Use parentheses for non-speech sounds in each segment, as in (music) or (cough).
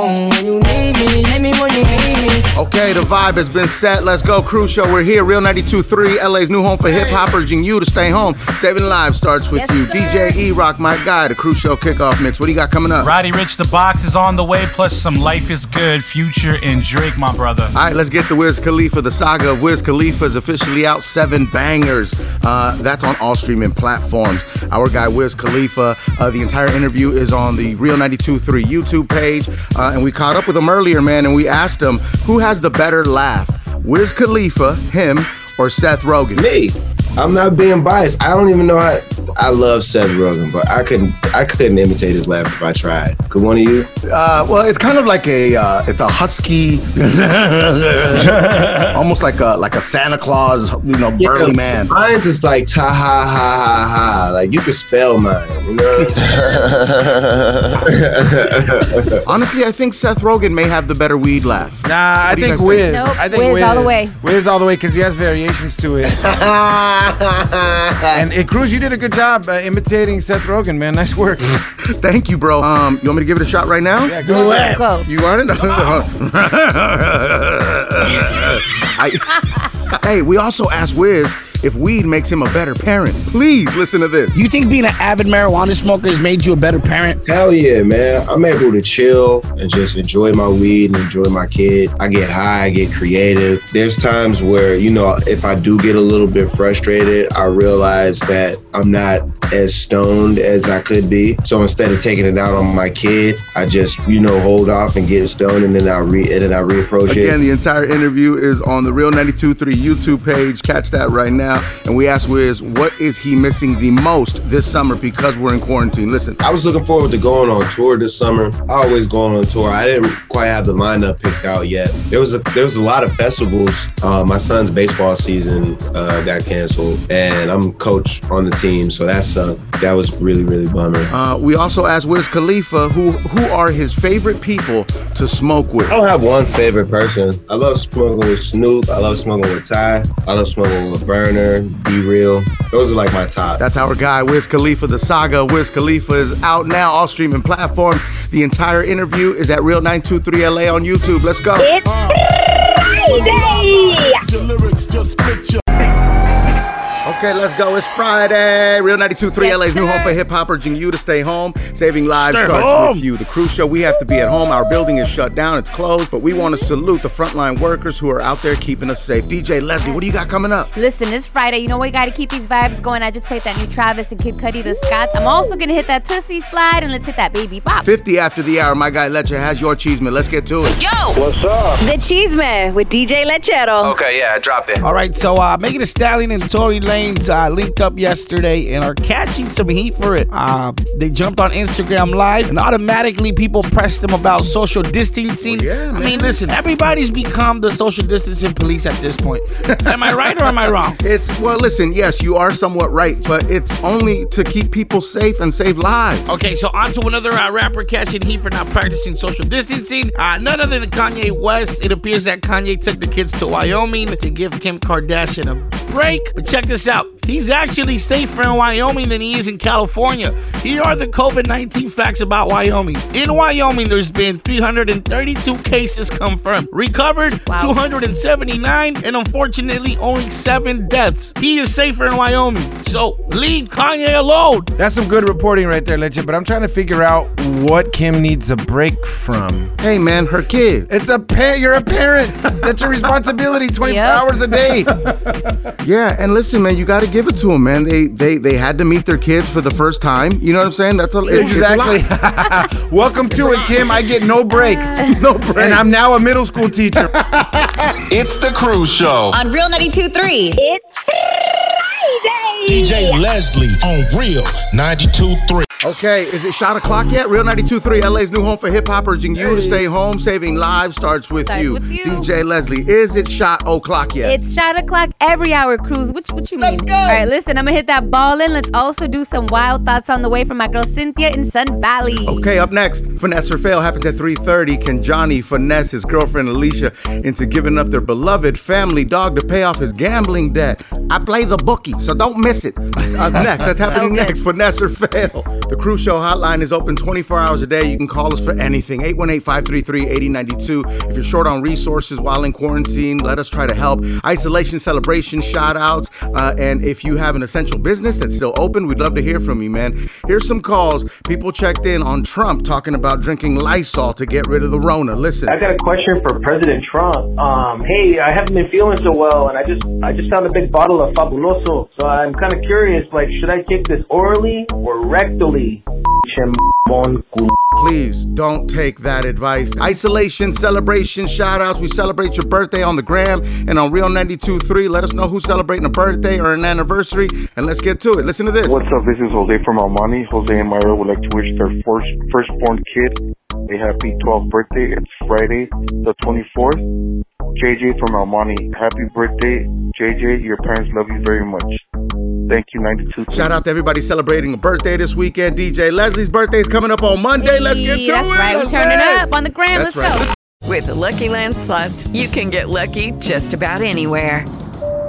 When you need me, hit me when you need me. Okay, the vibe has been set. Let's go. Cruz Show. We're here. Real 92.3, LA's new home for hip hop, urging you to stay home. Saving Lives starts with Yes, you. sir. DJ E Rock, my guy, the Cruz Show kickoff mix. What do you got coming up? Roddy Ricch, the box is on the way, plus some Life is Good, Future, and Drake, my brother. All right, let's get to Wiz Khalifa. The saga of Wiz Khalifa is officially out. Seven bangers. Uh, that's on all streaming platforms. Our guy Wiz Khalifa. Uh, the entire interview is on the Real 92.3 YouTube page, uh, Uh, and we caught up with him earlier, man, and we asked him who has the better laugh, Wiz Khalifa, him, or Seth Rogen. Me. I'm not being biased. I don't even know how. I love Seth Rogen, but I couldn't. I couldn't imitate his laugh if I tried. Could one of you? Uh, well, it's kind of like a, uh, it's a husky, (laughs) almost like a like a Santa Claus, you know, burly man. Mine's just like ta ha ha ha ha. Like you could spell mine. You know. (laughs) Honestly, I think Seth Rogen may have the better weed laugh. Nah, I What do you think guys Wiz. think? Nope, I think Wiz all the way. Wiz all the way because he has variations to it. (laughs) (laughs) and hey, Cruz, you did a good job uh, imitating Seth Rogen, man. Nice work. (laughs) Thank you, bro. Um, you want me to give it a shot right now? Yeah, go ahead. Go. You want it? (laughs) I, hey, we also asked Wiz if weed makes him a better parent. Please listen to this. You think being an avid marijuana smoker has made you a better parent? Hell yeah, man. I'm able to chill and just enjoy my weed and enjoy my kid. I get high, I get creative. There's times where, you know, if I do get a little bit frustrated, I realize that I'm not as stoned as I could be. So instead of taking it out on my kid, I just, you know, hold off and get stoned and then I re and then I reapproach it. Again, it. the entire interview is on the Real 92.3 YouTube page. Catch that right now. And we asked Wiz, what is he missing the most this summer because we're in quarantine? Listen, I was looking forward to going on tour this summer. I always go on tour. I didn't quite have the lineup picked out yet. There was a there was a lot of festivals. Uh, my son's baseball season uh, got canceled, and I'm coach on the team, so that's uh, that was really really bummer. uh, we also asked Wiz Khalifa who who are his favorite people to smoke with. I don't have one favorite person. I love smoking with Snoop. I love smoking with Ty. I love smoking with Berner. Be real. Those are like my top. That's our guy, Wiz Khalifa. The saga of Wiz Khalifa is out now, all streaming platforms. The entire interview is at Real 923 LA on YouTube. Let's go. It's Friday. Okay, let's go. It's Friday. Real 92.3 Yes, LA's new home for hip hop, urging you to stay home. Saving lives Stay starts home. with you. The crew show, we have to be at home. Our building is shut down, it's closed, but we want to salute the frontline workers who are out there keeping us safe. DJ Leslie, what do you got coming up? Listen, it's Friday. You know we got to keep these vibes going. I just played that new Travis and Kid Cudi, The Scotts. I'm also gonna hit that Toosie Slide and let's hit that baby pop. 50 after the hour. My guy Letcher has your cheeseman. Let's get to it. Yo! What's up? The Cheeseman with DJ Lechero. Okay, yeah, drop it. All right, so uh, Megan Thee Stallion and Tory Lanez uh, linked up yesterday and are catching some heat for it. Uh, they jumped on Instagram Live and automatically people pressed them about social distancing. Well, yeah, I mean, listen, everybody's become the social distancing police at this point. am I right or am I wrong? (laughs) It's, well, listen, yes, you are somewhat right, but it's only to keep people safe and save lives. Okay, so on to another uh, rapper catching heat for not practicing social distancing. Uh, none other than Kanye West. It appears that Kanye took the kids to Wyoming to give Kim Kardashian a break. But check this out. He's actually safer in Wyoming than he is in California. Here are the COVID 19 facts about Wyoming. In Wyoming, there's been 332 cases confirmed, recovered Wow. 279, and unfortunately, only seven deaths. He is safer in Wyoming. So leave Kanye alone. That's some good reporting right there, Legend. But I'm trying to figure out what Kim needs a break from. Hey, man, her kid. It's a pa- You're a parent. That's your responsibility. 24 Yep. hours a day. (laughs) Yeah, and listen, man, you got to give it to them, man. They they they had to meet their kids for the first time. You know what I'm saying? That's a it's a lot. Exactly. (laughs) (laughs) Welcome to it, Kim. I get no breaks. (laughs) no breaks. And I'm now a middle school teacher. It's the Cruz Show. On Real 92.3. It's DJ Leslie on Real 92.3. Okay, is it shot o'clock yet? Real 92.3, LA's new home for hip hop, urging you to stay home. Saving lives starts with Starts you. with you. DJ Leslie, is it shot o'clock yet? It's shot o'clock every hour, Cruz. What, what you mean? Let's go. All right, listen, I'm gonna hit that ball in. Let's also do some wild thoughts on the way from my girl Cynthia in Sun Valley. Okay, up next, finesse or fail happens at 3:30. Can Johnny finesse his girlfriend Alicia into giving up their beloved family dog to pay off his gambling debt? I play the bookie, so don't miss it. Up next, that's happening (laughs) Okay. next. Finesse or fail. The Cruz Show hotline is open 24 hours a day. You can call us for anything. 818-533-8092. If you're short on resources while in quarantine, let us try to help. Isolation celebration shout outs. Uh, and if you have an essential business that's still open, we'd love to hear from you, man. Here's some calls. People checked in on Trump talking about drinking Lysol to get rid of the Rona. Listen. I got a question for President Trump. Um, hey, I haven't been feeling so well, and I just I just found a big bottle of Fabuloso. So I'm kind of curious, like, should I take this orally or rectally? Please don't take that advice. Isolation, celebration, shout outs. We celebrate your birthday on the gram and on Real 92.3. Let us know who's celebrating a birthday or an anniversary, and let's get to it. Listen to this. What's up? This is Jose from Almani. Jose and Myra would like to wish their first firstborn kid a happy 12th birthday. It's Friday, the 24th. JJ from Almani, happy birthday, JJ. Your parents love you very much. Thank you, 92. Shout out to everybody celebrating a birthday this weekend. DJ Leslie's birthday is coming up on Monday. Let's get to Hey, that's it. right. We Let's turn it up on the gram. That's Let's right. go. With the Lucky Land slots, you can get lucky just about anywhere.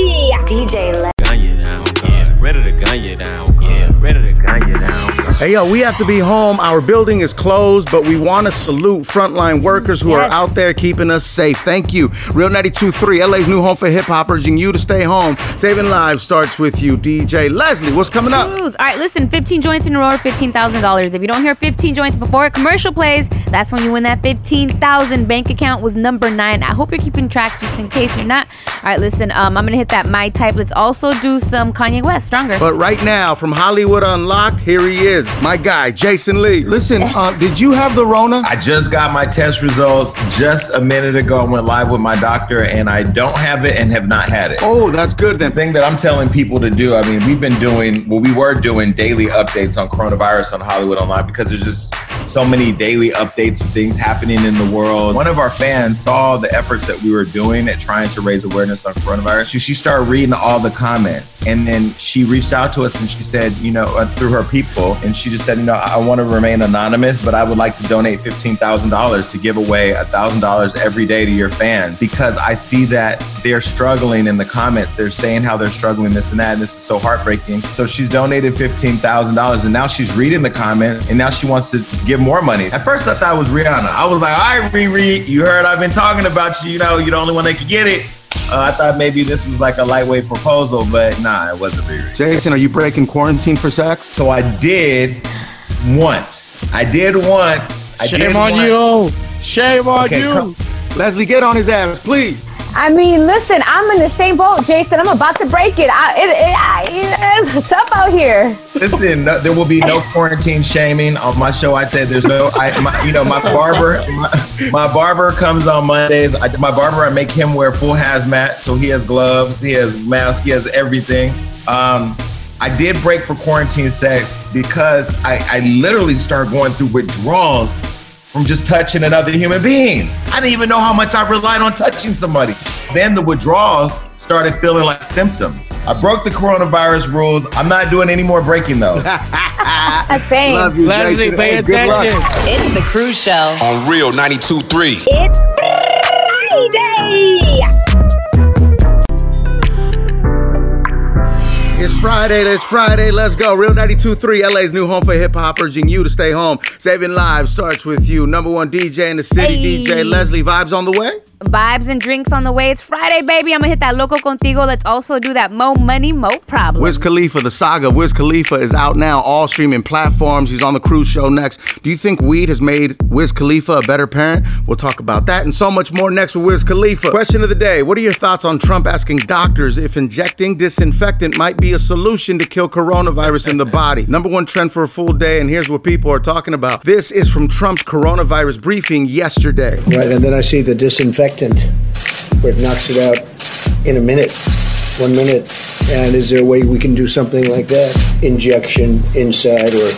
Friday! DJ Le- gun you down. Yeah, ready to gun you down. Yeah, ready to gun you down. Hey, yo, we have to be home. Our building is closed, but we want to salute frontline workers who Yes. are out there keeping us safe. Thank you. Real 92.3, LA's new home for hip hop, urging you to stay home. Saving lives starts with you, DJ Leslie. What's coming up? Cruz. All right, listen, 15 joints in a row are $15,000. If you don't hear 15 joints before a commercial plays, that's when you win that 15,000. Bank account was number nine. I hope you're keeping track just in case you're not. All right, listen, um, I'm going to hit that My Type. Let's also do some Kanye West, Stronger. But right now, from Hollywood Unlocked, here he is, my guy, Jason Lee. Listen, uh, did you have the Rona? I just got my test results just a minute ago. I went live with my doctor, and I don't have it and have not had it. Oh, that's good then. The thing that I'm telling people to do, I mean, we've been doing, well, we were doing daily updates on coronavirus on Hollywood Unlocked because there's just so many daily updates of things happening in the world. One of our fans saw the efforts that we were doing at trying to raise awareness on coronavirus. She, she started reading all the comments, and then she reached out to us and she said, you know, uh, through her people, and she just said, you know, I want to remain anonymous, but I would like to donate $15,000 to give away $1,000 every day to your fans because I see that they're struggling in the comments. They're saying how they're struggling, this and that, and this is so heartbreaking. So she's donated $15,000 and now she's reading the comments and now she wants to give more money. At first I thought it was Rihanna. I was like, all right, Riri, you heard I've been talking about you. You know, you're the only one that can get it. Uh, I thought maybe this was like a lightweight proposal, but nah, it wasn't Riri. Jason, are you breaking quarantine for sex? So I did once. I did once. I Shame did on once. you. Shame on Okay, you. come- Leslie, get on his ass, please. I mean, listen, I'm in the same boat, Jason. I'm about to break it. I, it, it, I, it's tough out here. Listen, no, there will be no quarantine shaming on my show. I said there's no, I, my, you know, my barber, my, my barber comes on Mondays. I, my barber, I make him wear full hazmat, so he has gloves, he has mask, he has everything. Um, I did break for quarantine sex because I, I literally started going through withdrawals from just touching another human being. I didn't even know how much I relied on touching somebody. Then the withdrawals started feeling like symptoms. I broke the coronavirus rules. I'm not doing any more breaking though. (laughs) Same. Love you, Leslie, Jason. pay Hey, good luck. attention. It's the Cruz Show. On Real 92.3. It's It's Friday. It's Friday. Let's go. Real 92.3, LA's new home for hip hop, urging you to stay home. Saving lives starts with you. Number one DJ in the city, Hey. DJ Leslie. Vibes on the way? Vibes and drinks on the way. It's Friday, baby. I'm gonna hit that Loco Contigo. Let's also do that Mo Money, Mo Problem. Wiz Khalifa, the saga. Wiz Khalifa is out now, all streaming platforms. He's on the Cruz show next. Do you think weed has made Wiz Khalifa a better parent? We'll talk about that and so much more next with Wiz Khalifa. Question of the day What are your thoughts on Trump asking doctors if injecting disinfectant might be a solution to kill coronavirus in the body? Number one trend for a full day, and here's what people are talking about. This is from Trump's coronavirus briefing yesterday. Right, and then I see the disinfectant where it knocks it out in a minute, one minute. And is there a way we can do something like that? Injection inside, or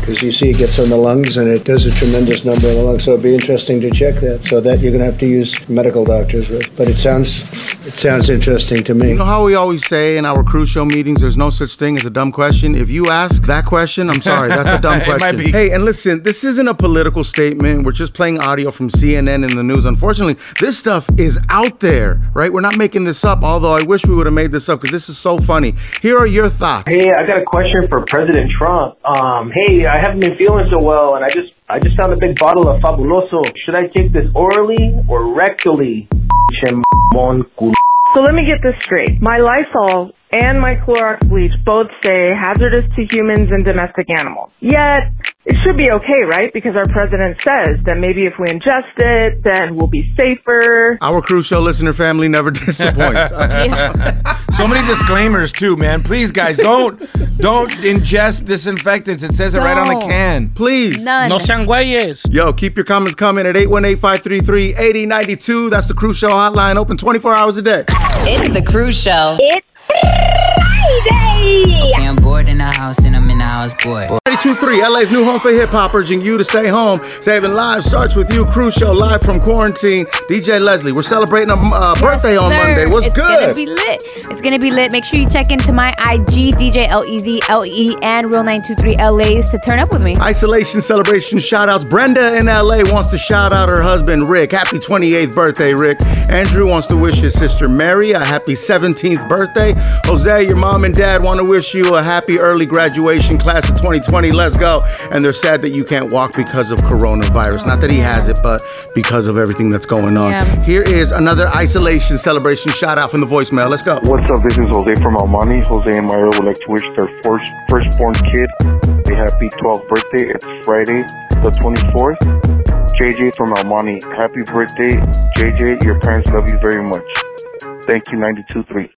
because you see it gets on the lungs and it does a tremendous number in the lungs. So it'd be interesting to check that. So that you're going to have to use medical doctors with. But it sounds it sounds interesting to me. You know how we always say in our Cruz show meetings, there's no such thing as a dumb question? If you ask that question, I'm sorry, that's a dumb (laughs) It might question. be. Hey, and listen, this isn't a political statement. We're just playing audio from CNN in the news. Unfortunately, this stuff is out there, right? We're not making this up, although I wish we would have made this up because this is so funny. Here are your thoughts. Hey, I got a question for President Trump. Um, hey, I haven't been feeling so well, and I just I just found a big bottle of Fabuloso. Should I take this orally or rectally? (laughs) So let me get this straight. My Lysol and my Clorox bleach both say hazardous to humans and domestic animals. Yet, it should be okay, right? Because our president says that maybe if we ingest it, then we'll be safer. Our Cruz show listener family never (laughs) disappoints. (laughs) so many disclaimers too, man. Please, guys, don't don't ingest disinfectants. It says it right on the Don't. can. Please. None. No sean güeyes. Yo, keep your comments coming at 818-533-8092. That's the Cruz show hotline, open 24 hours a day. It's the Cruz Show. It's Friday! I'm bored in the house and I'm in the house, boy. 323, LA's new home for hip hop, urging you to stay home. Saving lives starts with you. Cruz show live from quarantine. DJ Leslie, we're celebrating a uh, birthday on Sir, Monday. What's it's good? gonna be lit. It's gonna be lit. Make sure you check into my IG, DJ L E Z L E and Real 923 LA's to turn up with me. Isolation celebration shout outs. Brenda in LA wants to shout out her husband Rick. Happy 28th birthday, Rick. Andrew wants to wish his sister Mary a happy 17th birthday. Jose, your mom and dad want to wish you a happy early graduation, class of 2020. Let's go. And they're sad that you can't walk because of coronavirus. Not that he has it, but because of everything that's going on. Yeah. Here is another isolation celebration shout out from the voicemail. Let's go. What's up? This is Jose from Almani. Jose and Myra would like to wish their first firstborn kid a happy 12th birthday. It's Friday, the 24th. JJ from Almani, happy birthday. JJ, your parents love you very much. Thank you, 92.3.